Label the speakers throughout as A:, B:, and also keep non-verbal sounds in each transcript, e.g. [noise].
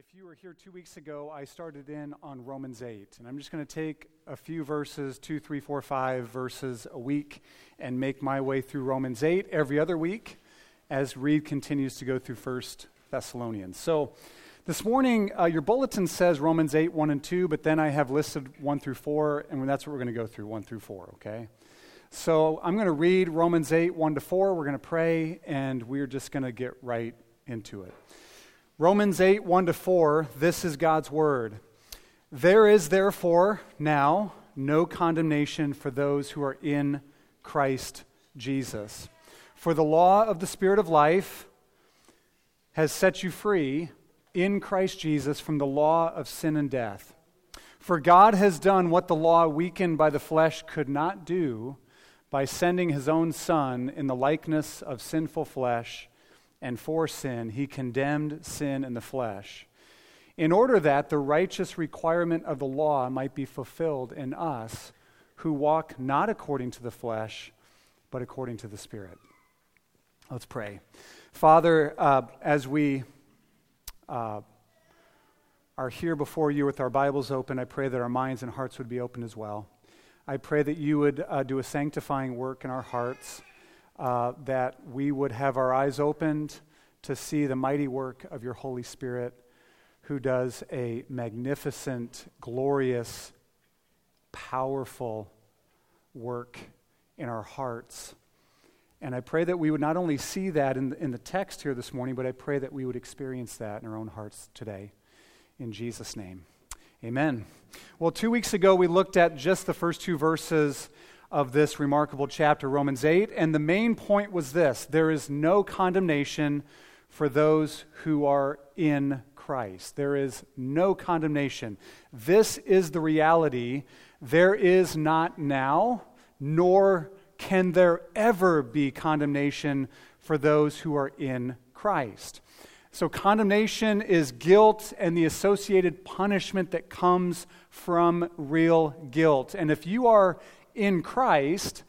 A: If you were here two weeks ago, I started in on Romans 8. And I'm just going to take a few verses, two, three, four, five verses a week, and make my way through Romans 8 every other week as Reed continues to go through First Thessalonians. So this morning, uh, your bulletin says Romans 8, 1 and 2, but then I have listed 1 through 4, and that's what we're going to go through 1 through 4, okay? So I'm going to read Romans 8, 1 to 4. We're going to pray, and we're just going to get right into it. Romans 8, 1 to 4, this is God's word. There is therefore now no condemnation for those who are in Christ Jesus. For the law of the Spirit of life has set you free in Christ Jesus from the law of sin and death. For God has done what the law, weakened by the flesh, could not do by sending his own Son in the likeness of sinful flesh and for sin, he condemned sin in the flesh, in order that the righteous requirement of the law might be fulfilled in us who walk not according to the flesh, but according to the Spirit. Let's pray. Father, uh, as we uh, are here before you with our Bibles open, I pray that our minds and hearts would be open as well. I pray that you would uh, do a sanctifying work in our hearts uh, that we would have our eyes opened to see the mighty work of your Holy Spirit, who does a magnificent, glorious, powerful work in our hearts. And I pray that we would not only see that in in the text here this morning, but I pray that we would experience that in our own hearts today. In Jesus' name. Amen. Well, two weeks ago, we looked at just the first two verses of this remarkable chapter, Romans 8. And the main point was this there is no condemnation for those who are in Christ. There is no condemnation. This is the reality. There is not now, nor can there ever be condemnation for those who are in Christ. So, condemnation is guilt and the associated punishment that comes from real guilt. And if you are in Christ,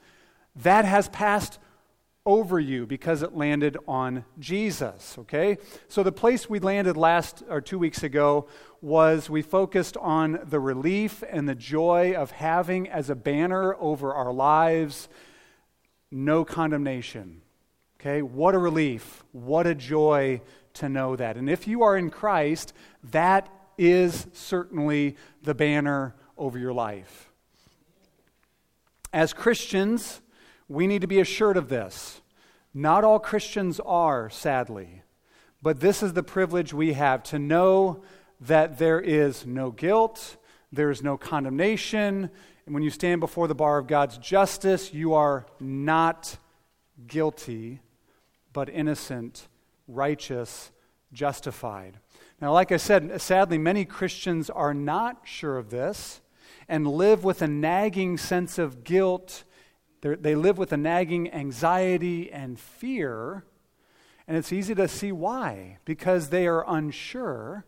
A: that has passed over you because it landed on Jesus, okay? So the place we landed last or 2 weeks ago was we focused on the relief and the joy of having as a banner over our lives no condemnation. Okay? What a relief. What a joy to know that. And if you are in Christ, that is certainly the banner over your life. As Christians, we need to be assured of this. Not all Christians are, sadly, but this is the privilege we have to know that there is no guilt, there is no condemnation, and when you stand before the bar of God's justice, you are not guilty, but innocent, righteous, justified. Now, like I said, sadly, many Christians are not sure of this and live with a nagging sense of guilt. They're, they live with a nagging anxiety and fear. And it's easy to see why, because they are unsure.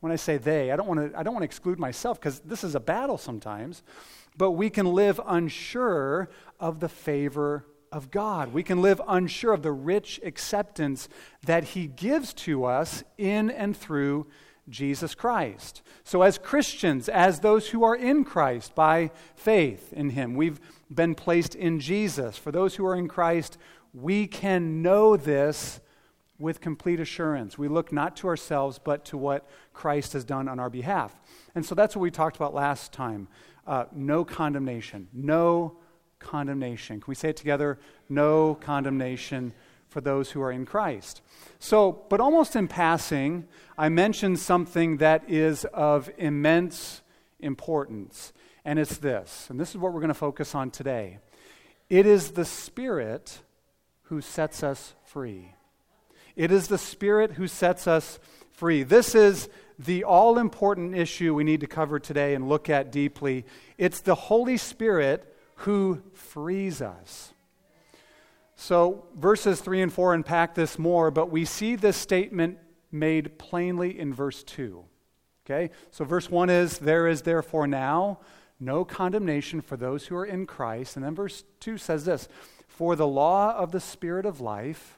A: When I say they, I don't want to, I don't want to exclude myself because this is a battle sometimes. But we can live unsure of the favor of God. We can live unsure of the rich acceptance that He gives to us in and through Jesus Christ. So, as Christians, as those who are in Christ by faith in Him, we've been placed in Jesus. For those who are in Christ, we can know this with complete assurance. We look not to ourselves, but to what Christ has done on our behalf. And so that's what we talked about last time. Uh, no condemnation. No condemnation. Can we say it together? No condemnation for those who are in Christ. So, but almost in passing, I mentioned something that is of immense importance, and it's this. And this is what we're going to focus on today. It is the Spirit who sets us free. It is the Spirit who sets us free. This is the all important issue we need to cover today and look at deeply. It's the Holy Spirit who frees us. So, verses 3 and 4 unpack this more, but we see this statement made plainly in verse 2. Okay? So, verse 1 is, There is therefore now no condemnation for those who are in Christ. And then verse 2 says this For the law of the Spirit of life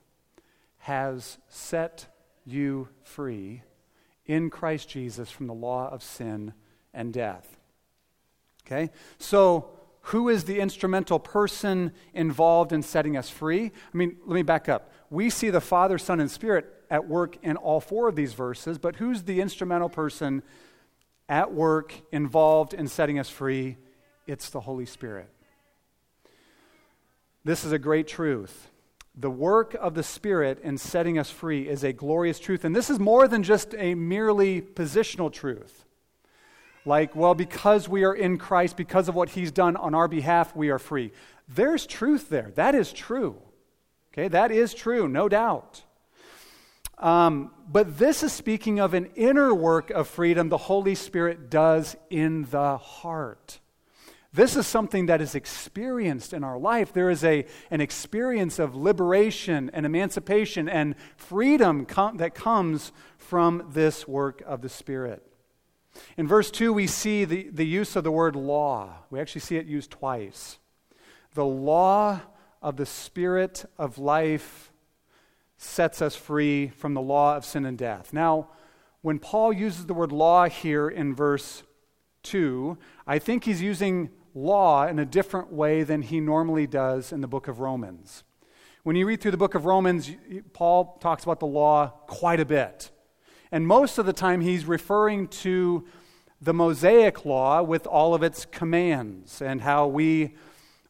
A: has set you free in Christ Jesus from the law of sin and death. Okay? So, who is the instrumental person involved in setting us free? I mean, let me back up. We see the Father, Son, and Spirit at work in all four of these verses, but who's the instrumental person at work involved in setting us free? It's the Holy Spirit. This is a great truth. The work of the Spirit in setting us free is a glorious truth. And this is more than just a merely positional truth. Like, well, because we are in Christ, because of what He's done on our behalf, we are free. There's truth there. That is true. Okay, that is true, no doubt. Um, but this is speaking of an inner work of freedom the Holy Spirit does in the heart. This is something that is experienced in our life. There is a, an experience of liberation and emancipation and freedom com- that comes from this work of the Spirit. In verse 2, we see the, the use of the word law. We actually see it used twice. The law of the Spirit of life sets us free from the law of sin and death. Now, when Paul uses the word law here in verse 2, I think he's using law in a different way than he normally does in the book of Romans. When you read through the book of Romans, Paul talks about the law quite a bit. And most of the time, he's referring to the Mosaic law with all of its commands and how we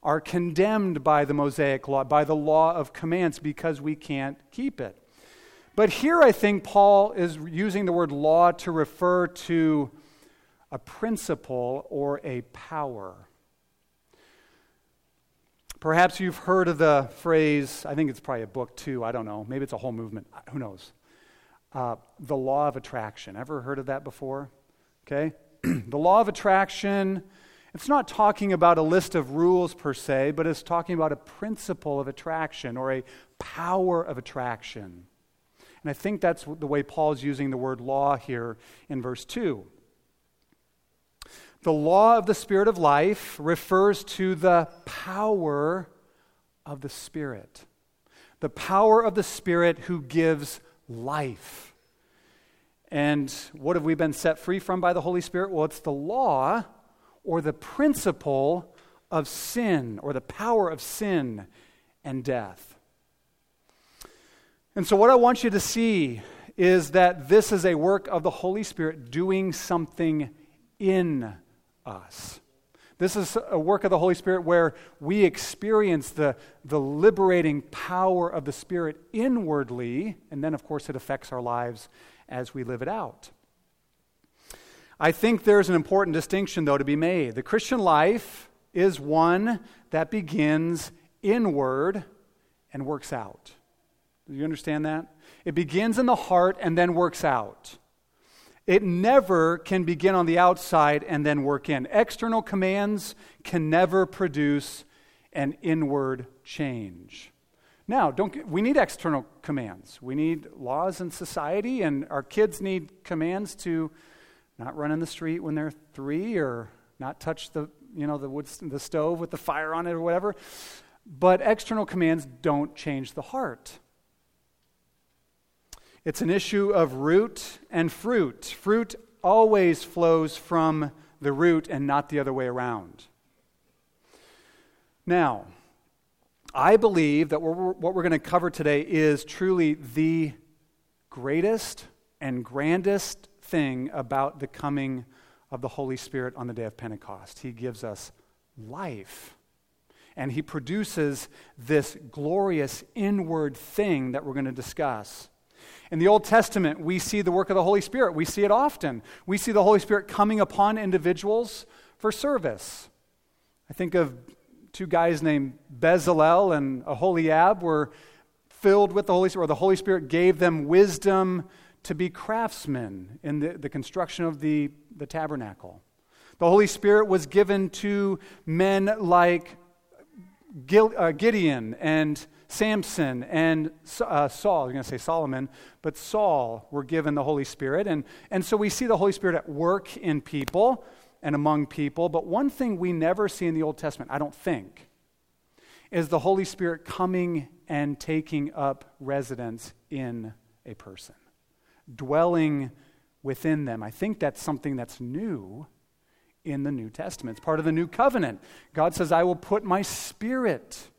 A: are condemned by the Mosaic law, by the law of commands, because we can't keep it. But here I think Paul is using the word law to refer to a principle or a power. Perhaps you've heard of the phrase, I think it's probably a book too, I don't know. Maybe it's a whole movement, who knows? Uh, the law of attraction. Ever heard of that before? Okay? [clears throat] the law of attraction, it's not talking about a list of rules per se, but it's talking about a principle of attraction or a power of attraction. And I think that's the way Paul's using the word law here in verse 2. The law of the Spirit of life refers to the power of the Spirit. The power of the Spirit who gives life. And what have we been set free from by the Holy Spirit? Well, it's the law or the principle of sin or the power of sin and death. And so, what I want you to see is that this is a work of the Holy Spirit doing something in us. This is a work of the Holy Spirit where we experience the, the liberating power of the Spirit inwardly, and then, of course, it affects our lives as we live it out. I think there's an important distinction, though, to be made. The Christian life is one that begins inward and works out. Do you understand that? It begins in the heart and then works out. It never can begin on the outside and then work in. External commands can never produce an inward change. Now, don't, we need external commands. We need laws in society, and our kids need commands to not run in the street when they're three or not touch the, you know, the, wood, the stove with the fire on it or whatever. But external commands don't change the heart. It's an issue of root and fruit. Fruit always flows from the root and not the other way around. Now, I believe that what we're, going to cover today is truly the greatest and grandest thing about the coming of the Holy Spirit on the day of Pentecost. He gives us life. And He produces this glorious inward thing that we're going to discuss. In the Old Testament, we see the work of the Holy Spirit. We see it often. We see the Holy Spirit coming upon individuals for service. I think of two guys named Bezalel and Aholiab were filled with the Holy Spirit, or the Holy Spirit gave them wisdom to be craftsmen in the, the construction of the, the tabernacle. The Holy Spirit was given to men like uh, Gideon and Samson and uh, Saul, I was going to say Solomon, but Saul were given the Holy Spirit. And, and so we see the Holy Spirit at work in people and among people. But one thing we never see in the Old Testament, I don't think, is the Holy Spirit coming and taking up residence in a person, dwelling within them. I think that's something that's new in the New Testament. It's part of the new covenant. God says, I will put my spirit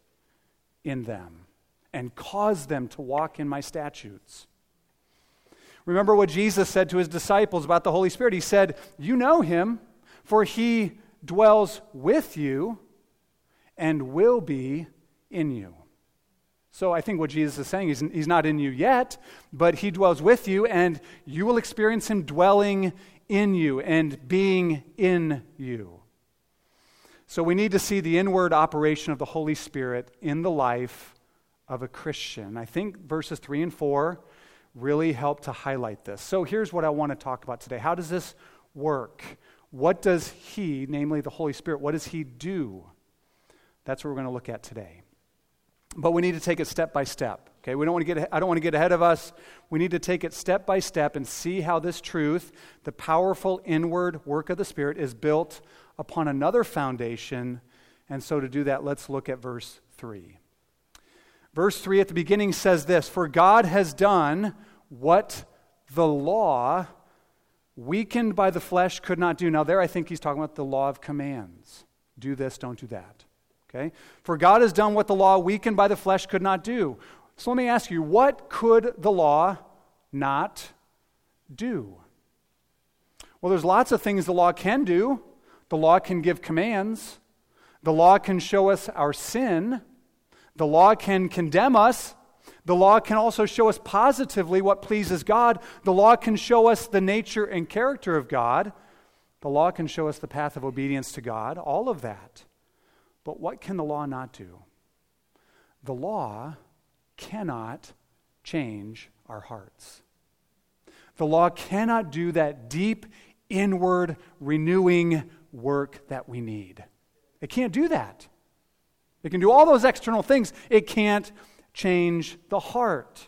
A: in them and cause them to walk in my statutes. Remember what Jesus said to his disciples about the Holy Spirit. He said, You know him, for he dwells with you and will be in you. So I think what Jesus is saying is he's not in you yet, but he dwells with you, and you will experience him dwelling in you and being in you. So we need to see the inward operation of the Holy Spirit in the life of a Christian. I think verses 3 and 4 really help to highlight this. So here's what I want to talk about today. How does this work? What does he, namely the Holy Spirit, what does he do? That's what we're going to look at today. But we need to take it step by step. Okay, we don't want to get, I don't want to get ahead of us. We need to take it step by step and see how this truth, the powerful inward work of the Spirit, is built upon another foundation. And so to do that, let's look at verse 3. Verse 3 at the beginning says this For God has done what the law, weakened by the flesh, could not do. Now, there I think he's talking about the law of commands do this, don't do that. Okay? For God has done what the law, weakened by the flesh, could not do. So let me ask you, what could the law not do? Well, there's lots of things the law can do. The law can give commands. The law can show us our sin. The law can condemn us. The law can also show us positively what pleases God. The law can show us the nature and character of God. The law can show us the path of obedience to God, all of that. But what can the law not do? The law cannot change our hearts. The law cannot do that deep, inward, renewing work that we need. It can't do that. It can do all those external things. It can't change the heart.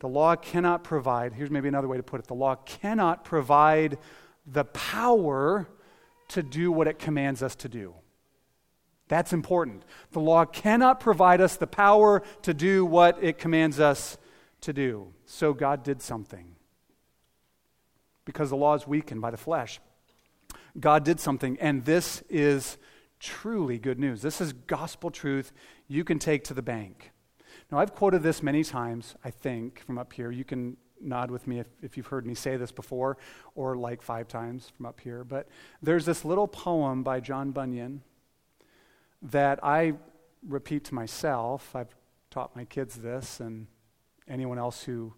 A: The law cannot provide, here's maybe another way to put it the law cannot provide the power to do what it commands us to do. That's important. The law cannot provide us the power to do what it commands us to do. So God did something. Because the law is weakened by the flesh. God did something, and this is truly good news. This is gospel truth you can take to the bank. Now, I've quoted this many times, I think, from up here. You can nod with me if, if you've heard me say this before, or like five times from up here. But there's this little poem by John Bunyan that I repeat to myself. I've taught my kids this, and anyone else who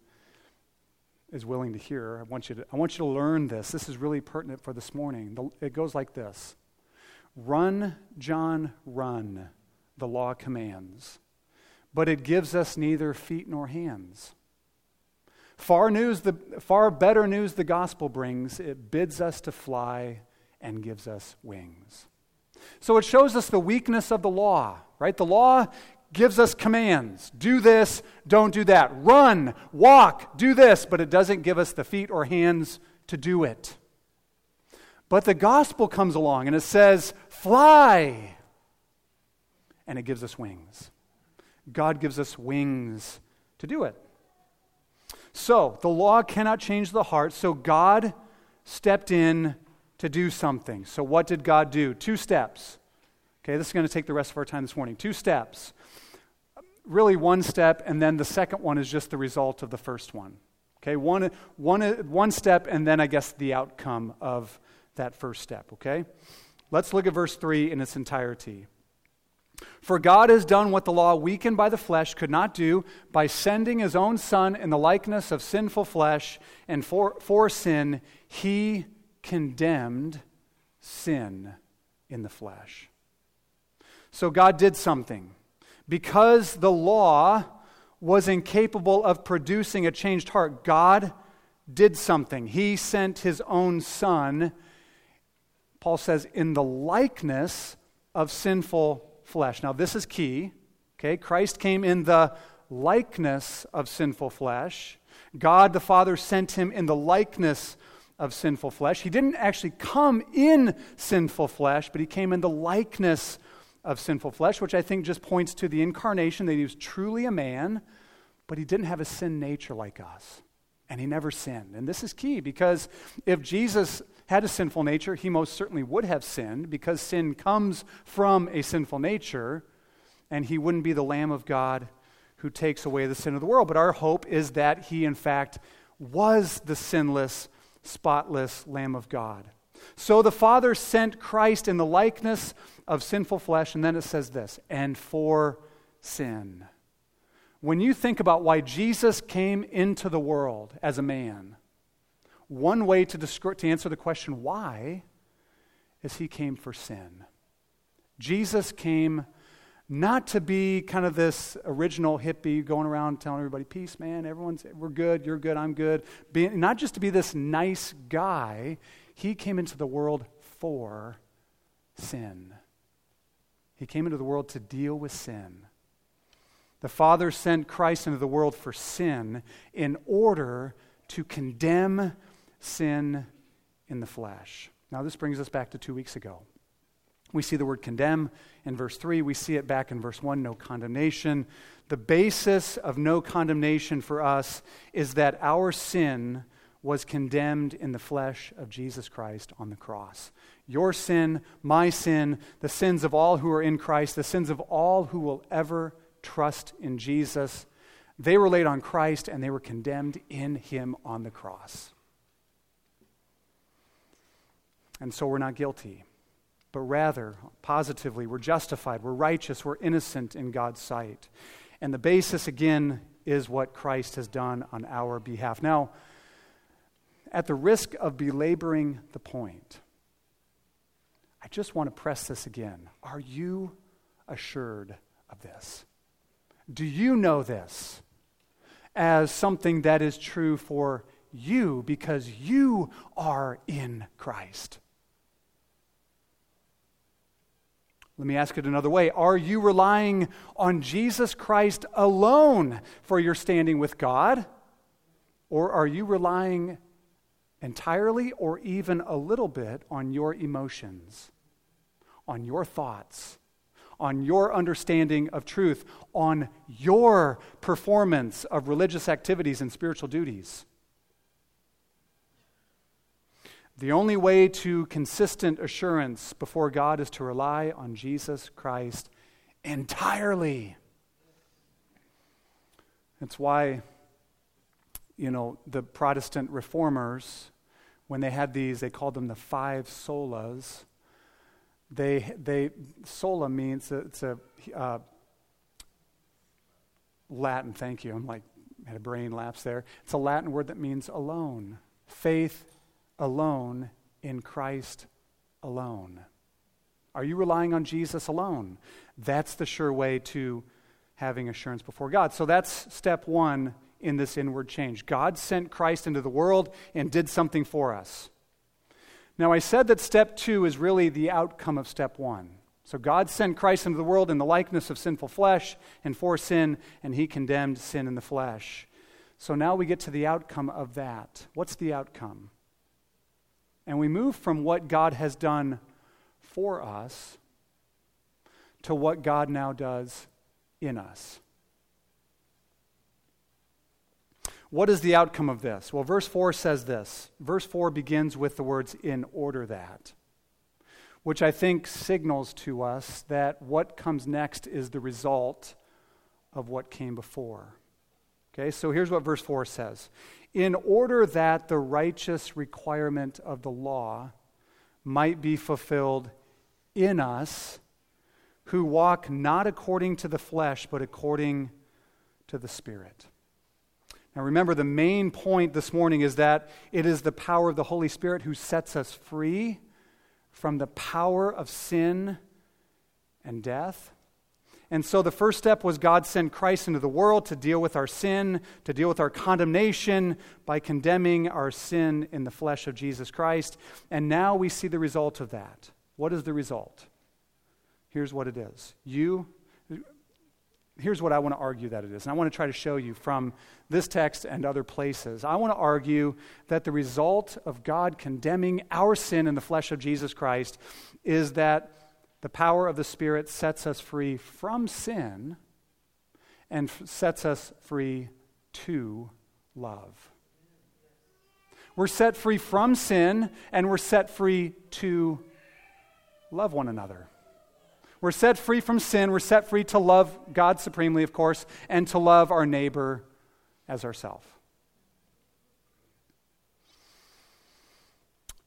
A: is willing to hear, I want you to, I want you to learn this. This is really pertinent for this morning. it goes like this Run, John, run, the law commands, but it gives us neither feet nor hands. Far, news the, far better news the gospel brings. It bids us to fly and gives us wings. So it shows us the weakness of the law, right? The law gives us commands do this, don't do that. Run, walk, do this, but it doesn't give us the feet or hands to do it. But the gospel comes along and it says, fly, and it gives us wings. God gives us wings to do it. So, the law cannot change the heart, so God stepped in to do something. So, what did God do? Two steps. Okay, this is going to take the rest of our time this morning. Two steps. Really, one step, and then the second one is just the result of the first one. Okay, one, one, one step, and then I guess the outcome of that first step. Okay? Let's look at verse 3 in its entirety. For God has done what the law, weakened by the flesh, could not do by sending his own Son in the likeness of sinful flesh, and for, for sin, he condemned sin in the flesh. So God did something. Because the law was incapable of producing a changed heart, God did something. He sent his own son, Paul says, in the likeness of sinful flesh. Now, this is key. Okay, Christ came in the likeness of sinful flesh. God the Father sent him in the likeness of sinful flesh. He didn't actually come in sinful flesh, but he came in the likeness of sinful flesh, which I think just points to the incarnation that he was truly a man, but he didn't have a sin nature like us. and he never sinned. And this is key because if Jesus had a sinful nature, he most certainly would have sinned because sin comes from a sinful nature, and he wouldn't be the Lamb of God who takes away the sin of the world. But our hope is that he, in fact, was the sinless, spotless Lamb of God. So the Father sent Christ in the likeness of sinful flesh, and then it says this, and for sin. When you think about why Jesus came into the world as a man, one way to, to answer the question why is he came for sin. Jesus came not to be kind of this original hippie going around telling everybody, peace, man, everyone's, we're good, you're good, I'm good. Being, not just to be this nice guy, he came into the world for sin. He came into the world to deal with sin. The Father sent Christ into the world for sin in order to condemn sin in the flesh. Now, this brings us back to two weeks ago. We see the word condemn in verse 3. We see it back in verse 1 no condemnation. The basis of no condemnation for us is that our sin was condemned in the flesh of Jesus Christ on the cross. Your sin, my sin, the sins of all who are in Christ, the sins of all who will ever trust in Jesus. They were laid on Christ and they were condemned in him on the cross. And so we're not guilty, but rather, positively, we're justified, we're righteous, we're innocent in God's sight. And the basis, again, is what Christ has done on our behalf. Now, at the risk of belaboring the point, I just want to press this again. Are you assured of this? Do you know this as something that is true for you because you are in Christ? Let me ask it another way. Are you relying on Jesus Christ alone for your standing with God? Or are you relying entirely or even a little bit on your emotions, on your thoughts, on your understanding of truth, on your performance of religious activities and spiritual duties. The only way to consistent assurance before God is to rely on Jesus Christ entirely. That's why, you know, the Protestant reformers, when they had these, they called them the five solas they, they, sola means, it's a uh, Latin, thank you. I'm like, had a brain lapse there. It's a Latin word that means alone. Faith alone in Christ alone. Are you relying on Jesus alone? That's the sure way to having assurance before God. So that's step one in this inward change. God sent Christ into the world and did something for us. Now, I said that step two is really the outcome of step one. So, God sent Christ into the world in the likeness of sinful flesh and for sin, and he condemned sin in the flesh. So, now we get to the outcome of that. What's the outcome? And we move from what God has done for us to what God now does in us. What is the outcome of this? Well, verse 4 says this. Verse 4 begins with the words, in order that, which I think signals to us that what comes next is the result of what came before. Okay, so here's what verse 4 says In order that the righteous requirement of the law might be fulfilled in us who walk not according to the flesh, but according to the Spirit. Now, remember, the main point this morning is that it is the power of the Holy Spirit who sets us free from the power of sin and death. And so the first step was God sent Christ into the world to deal with our sin, to deal with our condemnation by condemning our sin in the flesh of Jesus Christ. And now we see the result of that. What is the result? Here's what it is. You here's what I want to argue that it is. And I want to try to show you from this text and other places. I want to argue that the result of God condemning our sin in the flesh of Jesus Christ is that the power of the Spirit sets us free from sin and f- sets us free to love. We're set free from sin, and we're set free to love one another. We're set free from sin. We're set free to love God supremely, of course, and to love our neighbor as ourselves.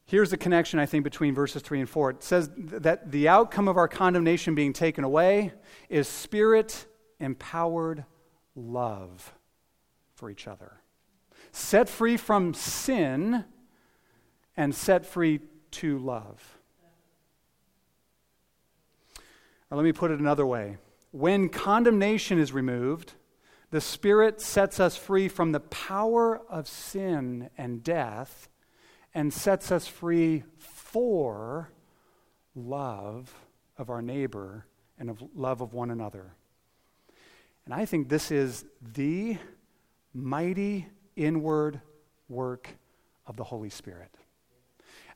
A: Here's the connection, I think, between verses 3 and 4. It says that the outcome of our condemnation being taken away is spirit empowered love for each other. Set free from sin and set free to love. Or let me put it another way. When condemnation is removed, the Spirit sets us free from the power of sin and death and sets us free for love of our neighbor and of love of one another. And I think this is the mighty inward work of the Holy Spirit.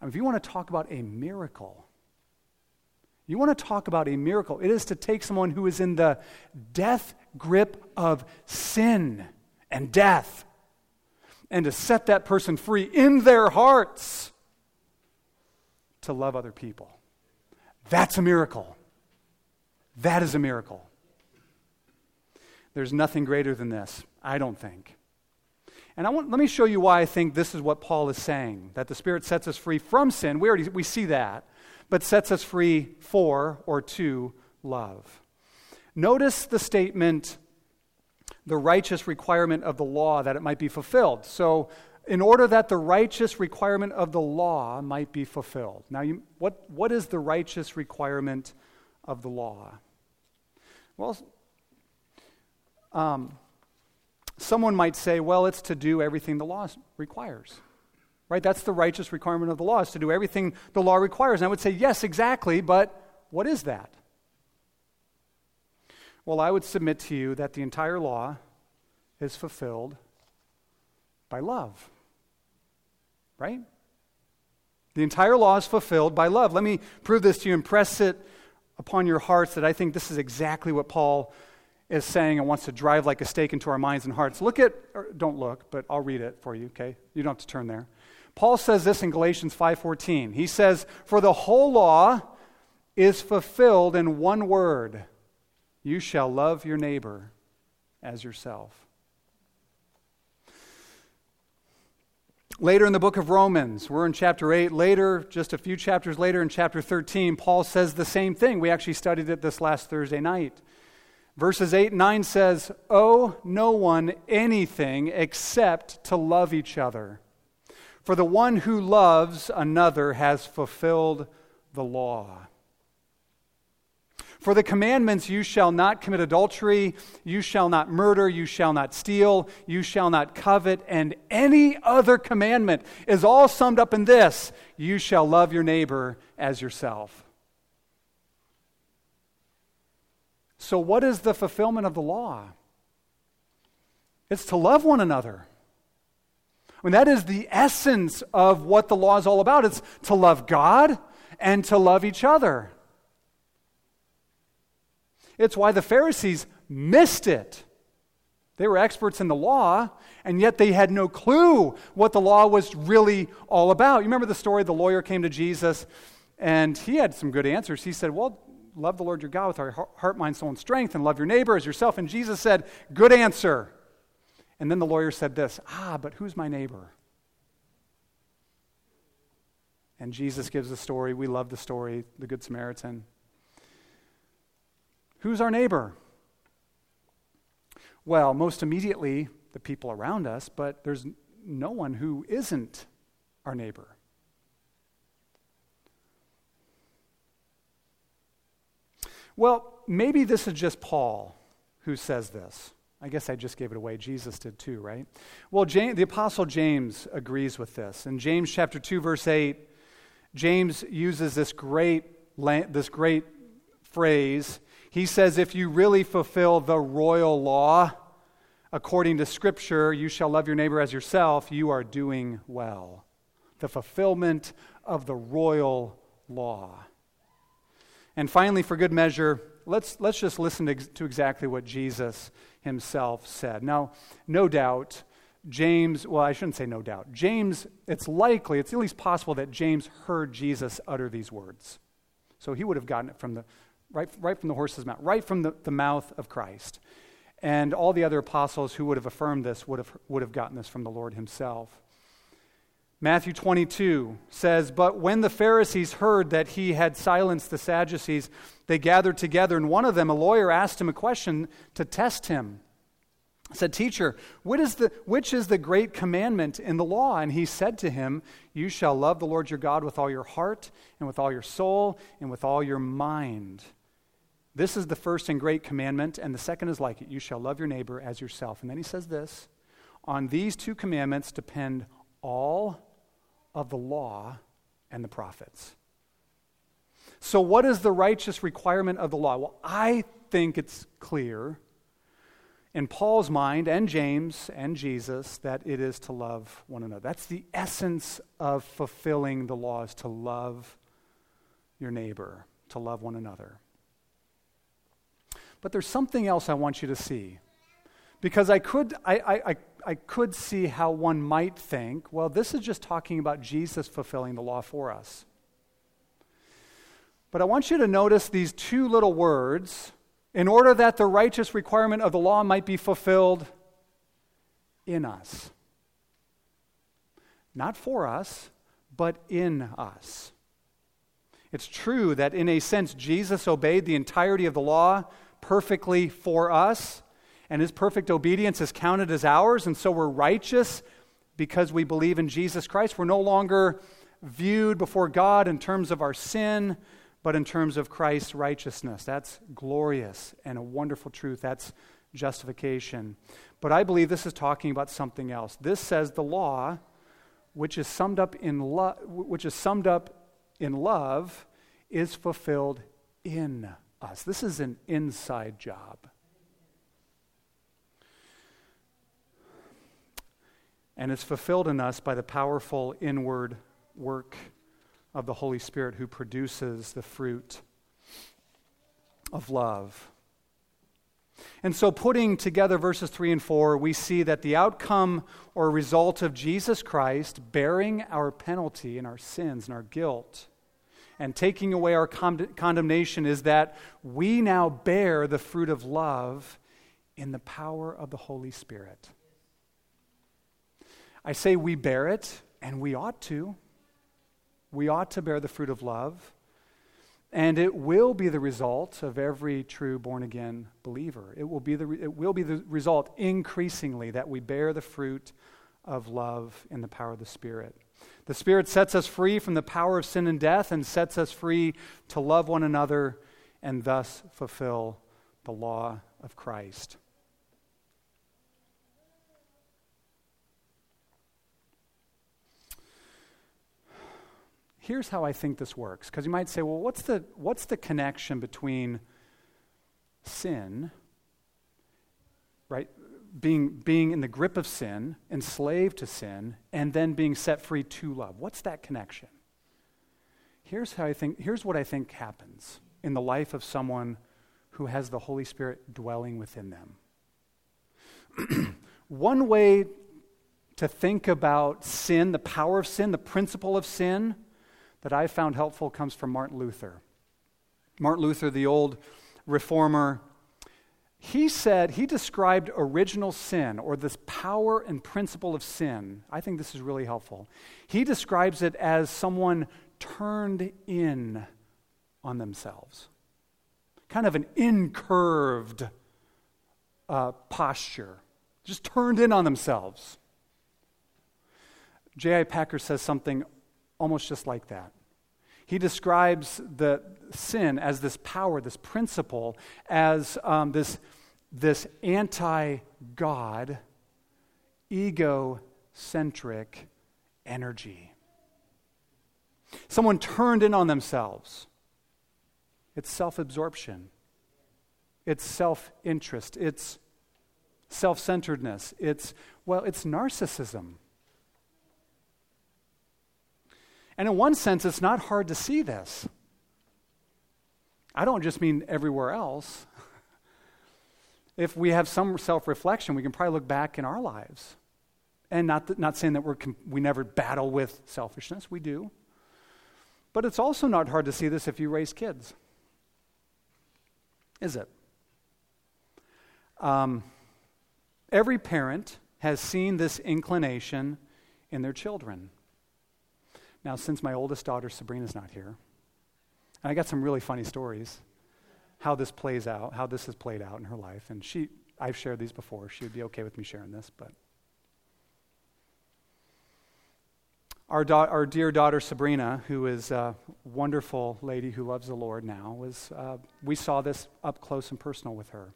A: And if you want to talk about a miracle, you want to talk about a miracle, it is to take someone who is in the death grip of sin and death and to set that person free in their hearts to love other people. That's a miracle. That is a miracle. There's nothing greater than this, I don't think. And I want, let me show you why I think this is what Paul is saying that the Spirit sets us free from sin. We already we see that, but sets us free for or to love. Notice the statement the righteous requirement of the law that it might be fulfilled. So, in order that the righteous requirement of the law might be fulfilled. Now, you, what, what is the righteous requirement of the law? Well, um, someone might say, well, it's to do everything the law requires. Right? That's the righteous requirement of the law, is to do everything the law requires. And I would say, yes, exactly, but what is that? Well, I would submit to you that the entire law is fulfilled by love. Right? The entire law is fulfilled by love. Let me prove this to you and press it upon your hearts that I think this is exactly what Paul is saying and wants to drive like a stake into our minds and hearts. Look at, don't look, but I'll read it for you, okay? You don't have to turn there. Paul says this in Galatians 5:14. He says, "For the whole law is fulfilled in one word: you shall love your neighbor as yourself. Later in the book of Romans, we're in chapter 8. Later, just a few chapters later in chapter 13, Paul says the same thing. We actually studied it this last Thursday night. Verses 8 and 9 says, Owe no one anything except to love each other. For the one who loves another has fulfilled the law. For the commandments, you shall not commit adultery, you shall not murder, you shall not steal, you shall not covet, and any other commandment is all summed up in this you shall love your neighbor as yourself. So, what is the fulfillment of the law? It's to love one another. Mean, that is the essence of what the law is all about. It's to love God and to love each other. It's why the Pharisees missed it. They were experts in the law, and yet they had no clue what the law was really all about. You remember the story the lawyer came to Jesus, and he had some good answers. He said, Well, love the Lord your God with our heart, mind, soul, and strength, and love your neighbor as yourself. And Jesus said, Good answer. And then the lawyer said this Ah, but who's my neighbor? And Jesus gives the story. We love the story, the Good Samaritan. Who's our neighbor? Well, most immediately, the people around us, but there's no one who isn't our neighbor. Well, maybe this is just Paul who says this. I guess I just gave it away. Jesus did too, right? Well, James, the Apostle James agrees with this. In James chapter 2, verse 8, James uses this great, this great phrase he says, if you really fulfill the royal law, according to Scripture, you shall love your neighbor as yourself, you are doing well. The fulfillment of the royal law. And finally, for good measure, let's, let's just listen to, to exactly what Jesus himself said. Now, no doubt, James, well, I shouldn't say no doubt. James, it's likely, it's at least possible that James heard Jesus utter these words. So he would have gotten it from the, right, right from the horse's mouth, right from the, the mouth of Christ. And all the other apostles who would have affirmed this would have, would have gotten this from the Lord himself. Matthew 22 says, But when the Pharisees heard that he had silenced the Sadducees, they gathered together, and one of them, a lawyer, asked him a question to test him. He Said, Teacher, is the, which is the great commandment in the law? And he said to him, You shall love the Lord your God with all your heart, and with all your soul, and with all your mind. This is the first and great commandment, and the second is like it. You shall love your neighbor as yourself. And then he says this On these two commandments depend all of the law and the prophets. So, what is the righteous requirement of the law? Well, I think it's clear in Paul's mind and James and Jesus that it is to love one another. That's the essence of fulfilling the law is to love your neighbor, to love one another. But there's something else I want you to see. Because I could, I, I, I could see how one might think, well, this is just talking about Jesus fulfilling the law for us. But I want you to notice these two little words in order that the righteous requirement of the law might be fulfilled in us. Not for us, but in us. It's true that in a sense Jesus obeyed the entirety of the law perfectly for us and his perfect obedience is counted as ours, and so we're righteous because we believe in Jesus Christ. We're no longer viewed before God in terms of our sin, but in terms of Christ's righteousness. That's glorious and a wonderful truth. That's justification. But I believe this is talking about something else. This says the law, which is summed up in love, which is summed up in love, is fulfilled in us. This is an inside job. And is fulfilled in us by the powerful inward work of the Holy Spirit who produces the fruit of love. And so, putting together verses 3 and 4, we see that the outcome or result of Jesus Christ bearing our penalty and our sins and our guilt and taking away our condemnation is that we now bear the fruit of love in the power of the Holy Spirit. I say we bear it, and we ought to. We ought to bear the fruit of love. And it will be the result of every true born again believer. It will be the, it will be the result increasingly that we bear the fruit of love in the power of the Spirit. The Spirit sets us free from the power of sin and death and sets us free to love one another and thus fulfill the law of Christ. Here's how I think this works. Because you might say, well, what's the, what's the connection between sin, right? Being, being in the grip of sin, enslaved to sin, and then being set free to love. What's that connection? Here's, how I think, here's what I think happens in the life of someone who has the Holy Spirit dwelling within them. [clears throat] One way to think about sin, the power of sin, the principle of sin, that I found helpful comes from Martin Luther. Martin Luther, the old reformer, he said, he described original sin or this power and principle of sin. I think this is really helpful. He describes it as someone turned in on themselves, kind of an incurved uh, posture, just turned in on themselves. J.I. Packer says something almost just like that. He describes the sin as this power, this principle, as um, this, this anti God, ego-centric energy. Someone turned in on themselves. It's self absorption, it's self interest, it's self centeredness, it's, well, it's narcissism. And in one sense, it's not hard to see this. I don't just mean everywhere else. [laughs] if we have some self reflection, we can probably look back in our lives And not, that, not saying that we're, we never battle with selfishness, we do. But it's also not hard to see this if you raise kids. Is it? Um, every parent has seen this inclination in their children. Now, since my oldest daughter, Sabrina's not here, and I got some really funny stories how this plays out, how this has played out in her life. And she, I've shared these before. She would be okay with me sharing this, but. Our, da- our dear daughter Sabrina, who is a wonderful lady who loves the Lord now, was, uh, we saw this up close and personal with her.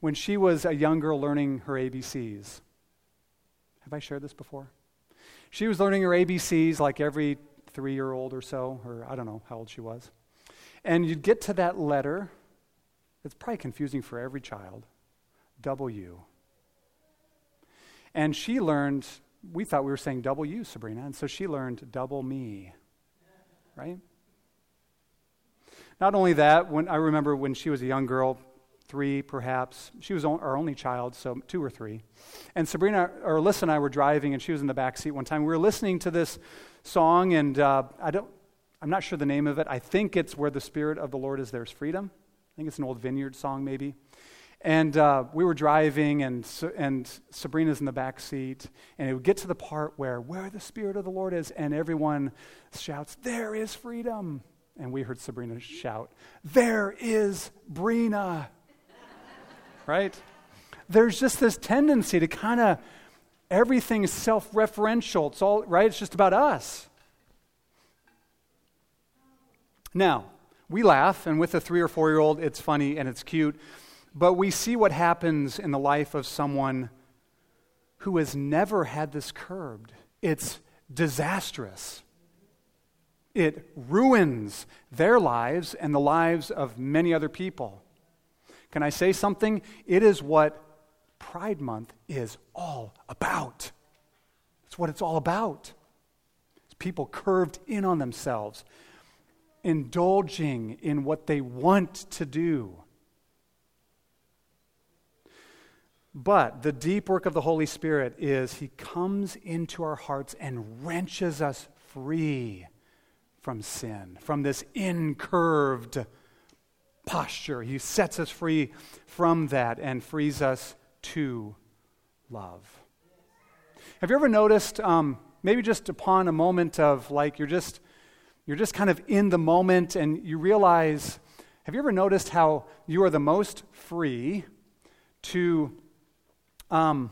A: When she was a young girl learning her ABCs, have I shared this before? She was learning her ABCs like every three year old or so, or I don't know how old she was. And you'd get to that letter, it's probably confusing for every child W. And she learned, we thought we were saying double you, Sabrina, and so she learned double me, right? Not only that, when I remember when she was a young girl, three perhaps. She was our only child, so two or three. And Sabrina, or Alyssa and I were driving, and she was in the back seat one time. We were listening to this song, and uh, I don't, I'm not sure the name of it. I think it's Where the Spirit of the Lord is, There's Freedom. I think it's an old vineyard song, maybe. And uh, we were driving, and, and Sabrina's in the back seat, and it would get to the part where, where the Spirit of the Lord is, and everyone shouts, There is freedom. And we heard Sabrina shout, There is Brina right? There's just this tendency to kind of, everything is self referential. It's all, right? It's just about us. Now, we laugh, and with a three or four year old, it's funny and it's cute, but we see what happens in the life of someone who has never had this curbed. It's disastrous. It ruins their lives and the lives of many other people. Can I say something? It is what Pride Month is all about. It's what it's all about. It's people curved in on themselves, indulging in what they want to do. But the deep work of the Holy Spirit is He comes into our hearts and wrenches us free from sin, from this incurved posture. He sets us free from that and frees us to love. Have you ever noticed, um, maybe just upon a moment of like you're just you're just kind of in the moment and you realize have you ever noticed how you are the most free to um,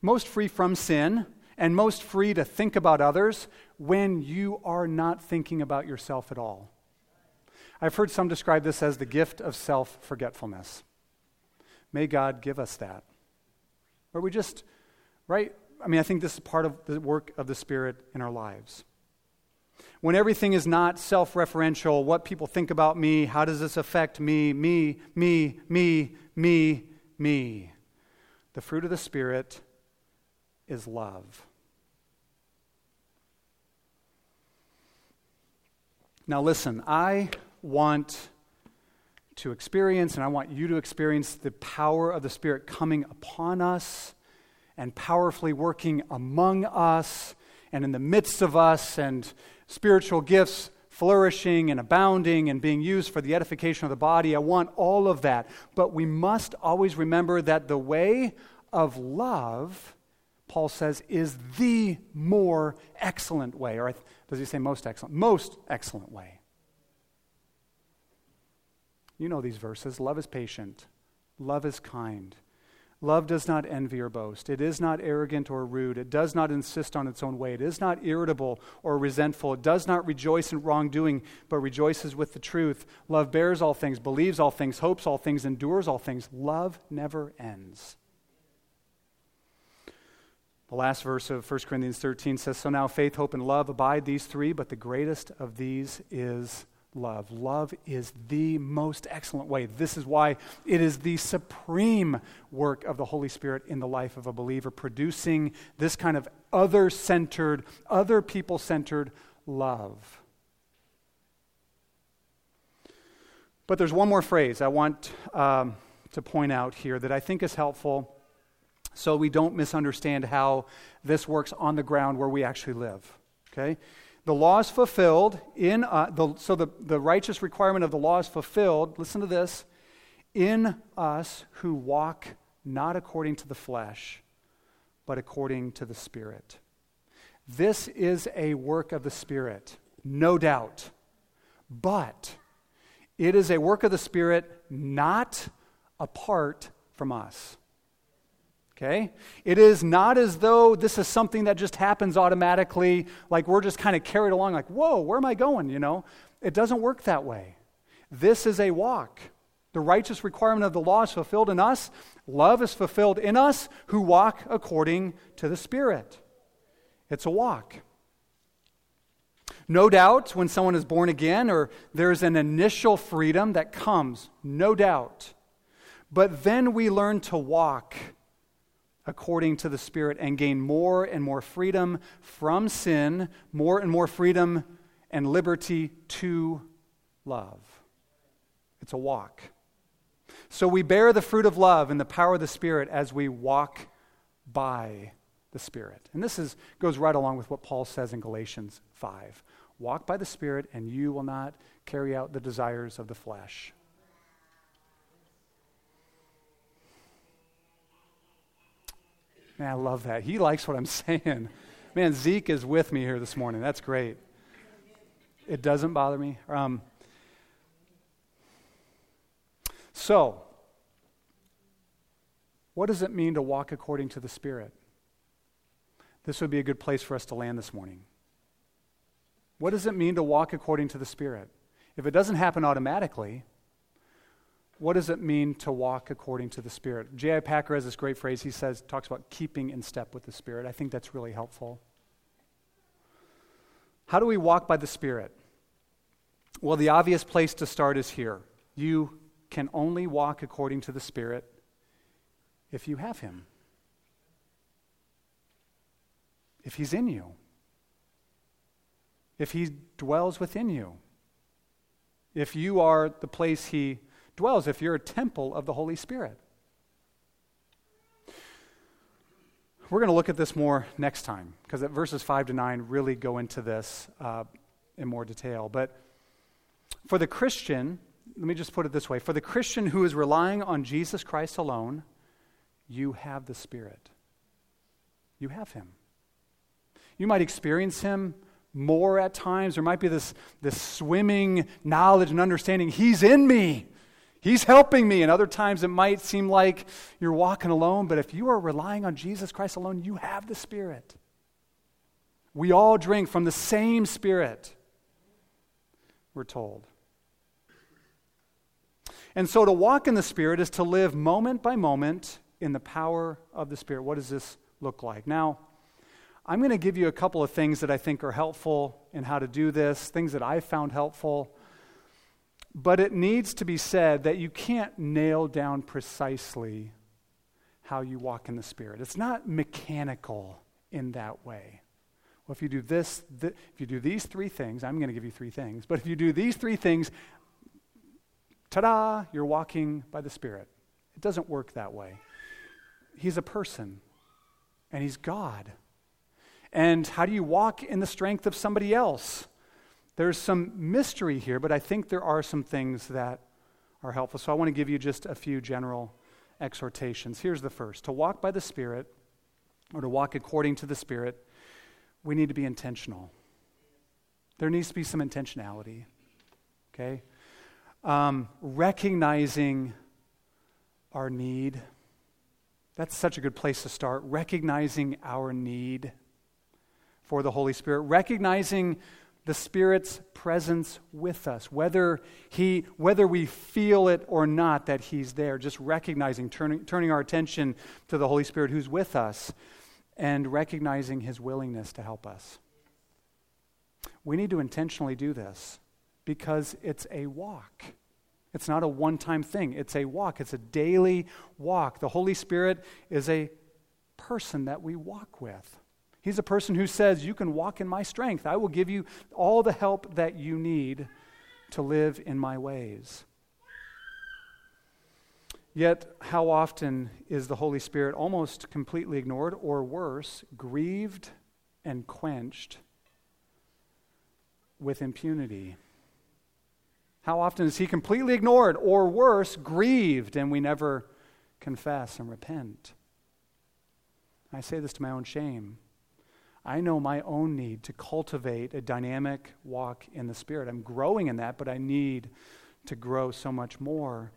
A: most free from sin and most free to think about others when you are not thinking about yourself at all I've heard some describe this as the gift of self forgetfulness. May God give us that. Where we just, right? I mean, I think this is part of the work of the Spirit in our lives. When everything is not self referential, what people think about me, how does this affect me, me, me, me, me, me, me. The fruit of the Spirit is love. Now, listen, I want to experience, and I want you to experience the power of the Spirit coming upon us and powerfully working among us and in the midst of us, and spiritual gifts flourishing and abounding and being used for the edification of the body. I want all of that. But we must always remember that the way of love, Paul says, is the more excellent way. Or does he say most excellent? Most excellent way. You know these verses. Love is patient, love is kind. Love does not envy or boast. It is not arrogant or rude. It does not insist on its own way. It is not irritable or resentful. It does not rejoice in wrongdoing, but rejoices with the truth. Love bears all things, believes all things, hopes all things, endures all things. Love never ends. The last verse of 1 Corinthians 13 says So now faith, hope, and love abide, these three, but the greatest of these is love. Love is the most excellent way. This is why it is the supreme work of the Holy Spirit in the life of a believer, producing this kind of other centered, other people centered love. But there's one more phrase I want um, to point out here that I think is helpful. so we don't misunderstand how this works on the ground where we actually live. Okay? The law is fulfilled in, uh, the, so the, the righteous requirement of the law is fulfilled, listen to this, in us who walk not according to the flesh, but according to the Spirit. This is a work of the Spirit, no doubt. But it is a work of the Spirit not apart from us. Okay? It is not as though this is something that just happens automatically, like we're just kind of carried along, like, whoa, where am I going? You know? It doesn't work that way. This is a walk. The righteous requirement of the law is fulfilled in us. Love is fulfilled in us who walk according to the Spirit. It's a walk. No doubt, when someone is born again, or there's an initial freedom that comes, no doubt. But then we learn to walk according to the Spirit and gain more and more freedom from sin, more and more freedom and liberty to love. It's a walk. So we bear the fruit of love and the power of the Spirit as we walk by the Spirit. And this is, goes right along with what Paul says in Galatians 5. Walk by the Spirit, and you will not carry out the desires of the flesh. Man, I love that. He likes what I'm [laughs] saying. Man, Zeke is with me here this morning. That's great. It doesn't bother me. Um, so, what does it mean to walk according to the Spirit? This would be a good place for us to land this morning. What does it mean to walk according to the Spirit? If it doesn't happen automatically, what does it mean to walk according to the Spirit? J.I. Packer has this great phrase. He says, talks about keeping in step with the Spirit. I think that's really helpful. How do we walk by the Spirit? Well, the obvious place to start is here. You can only walk according to the Spirit if you have Him, if He's in you, if He dwells within you, if you are the place He dwells, if you're a temple of the Holy Spirit. We're going to look at this more next time because verses 5 to 9 really go into this uh, in more detail. But for the Christian, let me just put it this way for the Christian who is relying on Jesus Christ alone, you have the Spirit. You have Him. You might experience Him more at times. There might be this, this swimming knowledge and understanding. He's in me. He's helping me. And other times it might seem like you're walking alone, but if you are relying on Jesus Christ alone, you have the Spirit. We all drink from the same Spirit, we're told. And so to walk in the Spirit is to live moment by moment in the power of the Spirit. What does this look like? Now, I'm going to give you a couple of things that I think are helpful in how to do this, things that I've found helpful. But it needs to be said that you can't nail down precisely how you walk in the Spirit. It's not mechanical in that way. Well, if you do this, th- if you do these three things, I'm going to give you three things, but if you do these three things, ta da, you're walking by the Spirit. It doesn't work that way. He's a person, and He's God. And how do you walk in the strength of somebody else? There's some mystery here, but I think there are some things that are helpful. So I want to give you just a few general exhortations. Here's the first To walk by the Spirit, or to walk according to the Spirit, we need to be intentional. There needs to be some intentionality, okay? Um, recognizing our need. That's such a good place to start. Recognizing our need for the Holy Spirit. Recognizing the Spirit's presence with us, whether, he, whether we feel it or not that He's there, just recognizing, turning, turning our attention to the Holy Spirit who's with us, and recognizing His willingness to help us. We need to intentionally do this because it's a walk. It's not a one time thing, it's a walk, it's a daily walk. The Holy Spirit is a person that we walk with. He's a person who says, You can walk in my strength. I will give you all the help that you need to live in my ways. Yet, how often is the Holy Spirit almost completely ignored, or worse, grieved and quenched with impunity? How often is He completely ignored, or worse, grieved, and we never confess and repent? I say this to my own shame. I know my own need to cultivate a dynamic walk in the Spirit. I'm growing in that, but I need to grow so much more.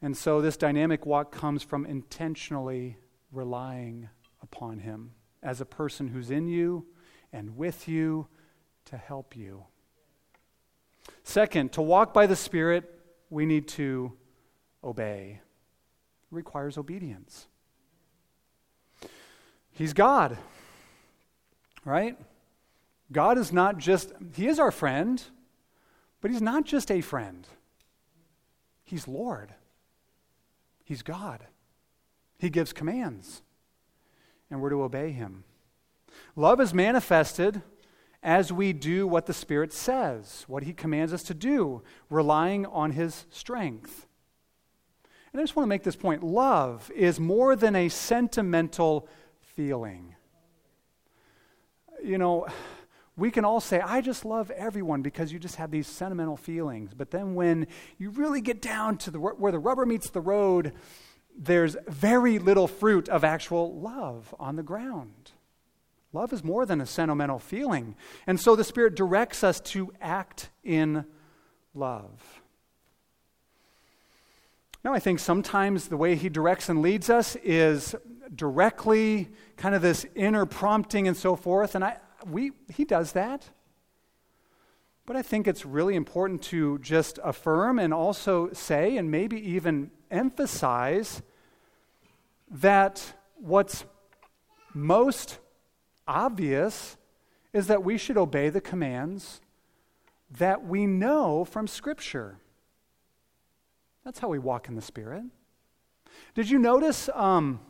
A: And so this dynamic walk comes from intentionally relying upon Him as a person who's in you and with you to help you. Second, to walk by the Spirit, we need to obey. It requires obedience. He's God right? God is not just, He is our friend, but He's not just a friend. He's Lord. He's God. He gives commands, and we're to obey Him. Love is manifested as we do what the Spirit says, what He commands us to do, relying on His strength. And I just want to make this point love is more than a sentimental feeling you know, we can all say, I just love everyone because you just have these sentimental feelings. But then when you really get down to the, where the rubber meets the road, there's very little fruit of actual love on the ground. Love is more than a sentimental feeling. And so the Spirit directs us to act in love. Now, I think sometimes the way He directs and leads us is directly, kind of this inner prompting and so forth. And I, we, he does that. But I think it's really important to just affirm and also say, and maybe even emphasize, that what's most obvious is that we should obey the commands that we know from Scripture. That's how we walk in the Spirit. Did you notice um,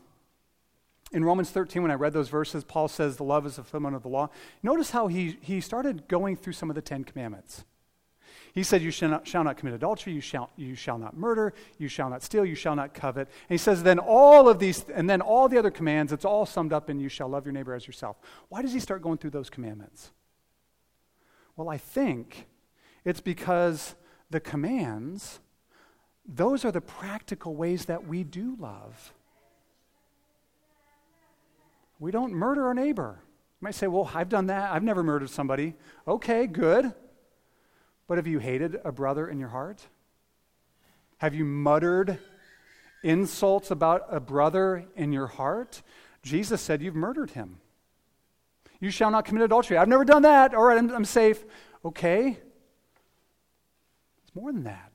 A: in Romans 13, when I read those verses, Paul says the love is the fulfillment of the law. Notice how he, he started going through some of the Ten Commandments. He said, You shall not, shall not commit adultery, you shall, you shall not murder, you shall not steal, you shall not covet. And he says, Then all of these, and then all the other commands, it's all summed up in you shall love your neighbor as yourself. Why does he start going through those commandments? Well, I think it's because the commands, those are the practical ways that we do love. We don't murder our neighbor. You might say, well, I've done that. I've never murdered somebody. Okay, good. But have you hated a brother in your heart? Have you muttered insults about a brother in your heart? Jesus said you've murdered him. You shall not commit adultery. I've never done that. All right, I'm, I'm safe. Okay. It's more than that.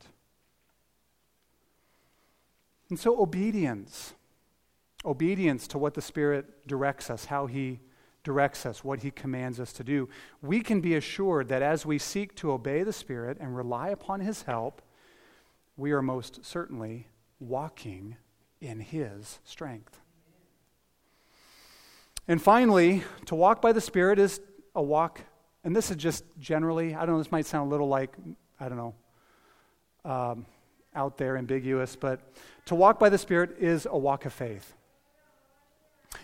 A: And so, obedience obedience to what the Spirit directs us, how He directs us, what He commands us to do, we can be assured that as we seek to obey the Spirit and rely upon His help, we are most certainly walking in His strength. And finally, to walk by the Spirit is a walk, and this is just generally, I don't know, this might sound a little like, I don't know, um, out there, ambiguous, but to walk by the Spirit is a walk of faith.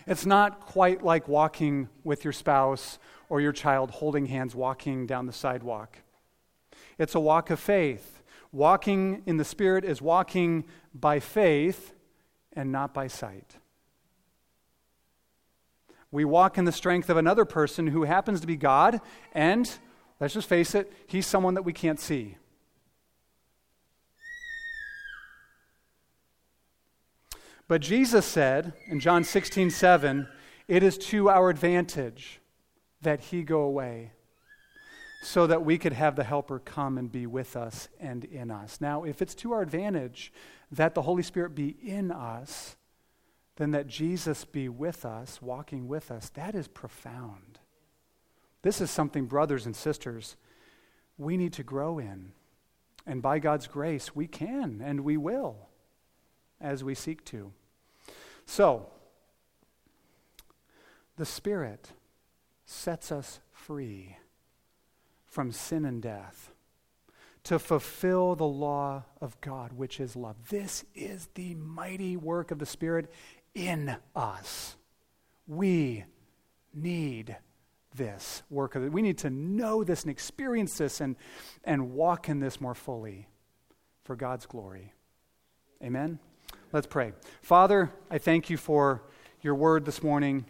A: It's not quite like walking with your spouse or your child holding hands walking down the sidewalk. It's a walk of faith. Walking in the Spirit is walking by faith and not by sight. We walk in the strength of another person who happens to be God, and let's just face it, he's someone that we can't see. But Jesus said in John 16, 7, it is to our advantage that he go away so that we could have the helper come and be with us and in us. Now, if it's to our advantage that the Holy Spirit be in us, then that Jesus be with us, walking with us, that is profound. This is something, brothers and sisters, we need to grow in. And by God's grace, we can and we will as we seek to. So, the Spirit sets us free from sin and death to fulfill the law of God, which is love. This is the mighty work of the Spirit in us. We need this work of it. We need to know this and experience this and, and walk in this more fully for God's glory. Amen? Let's pray. Father, I thank you for your word this morning.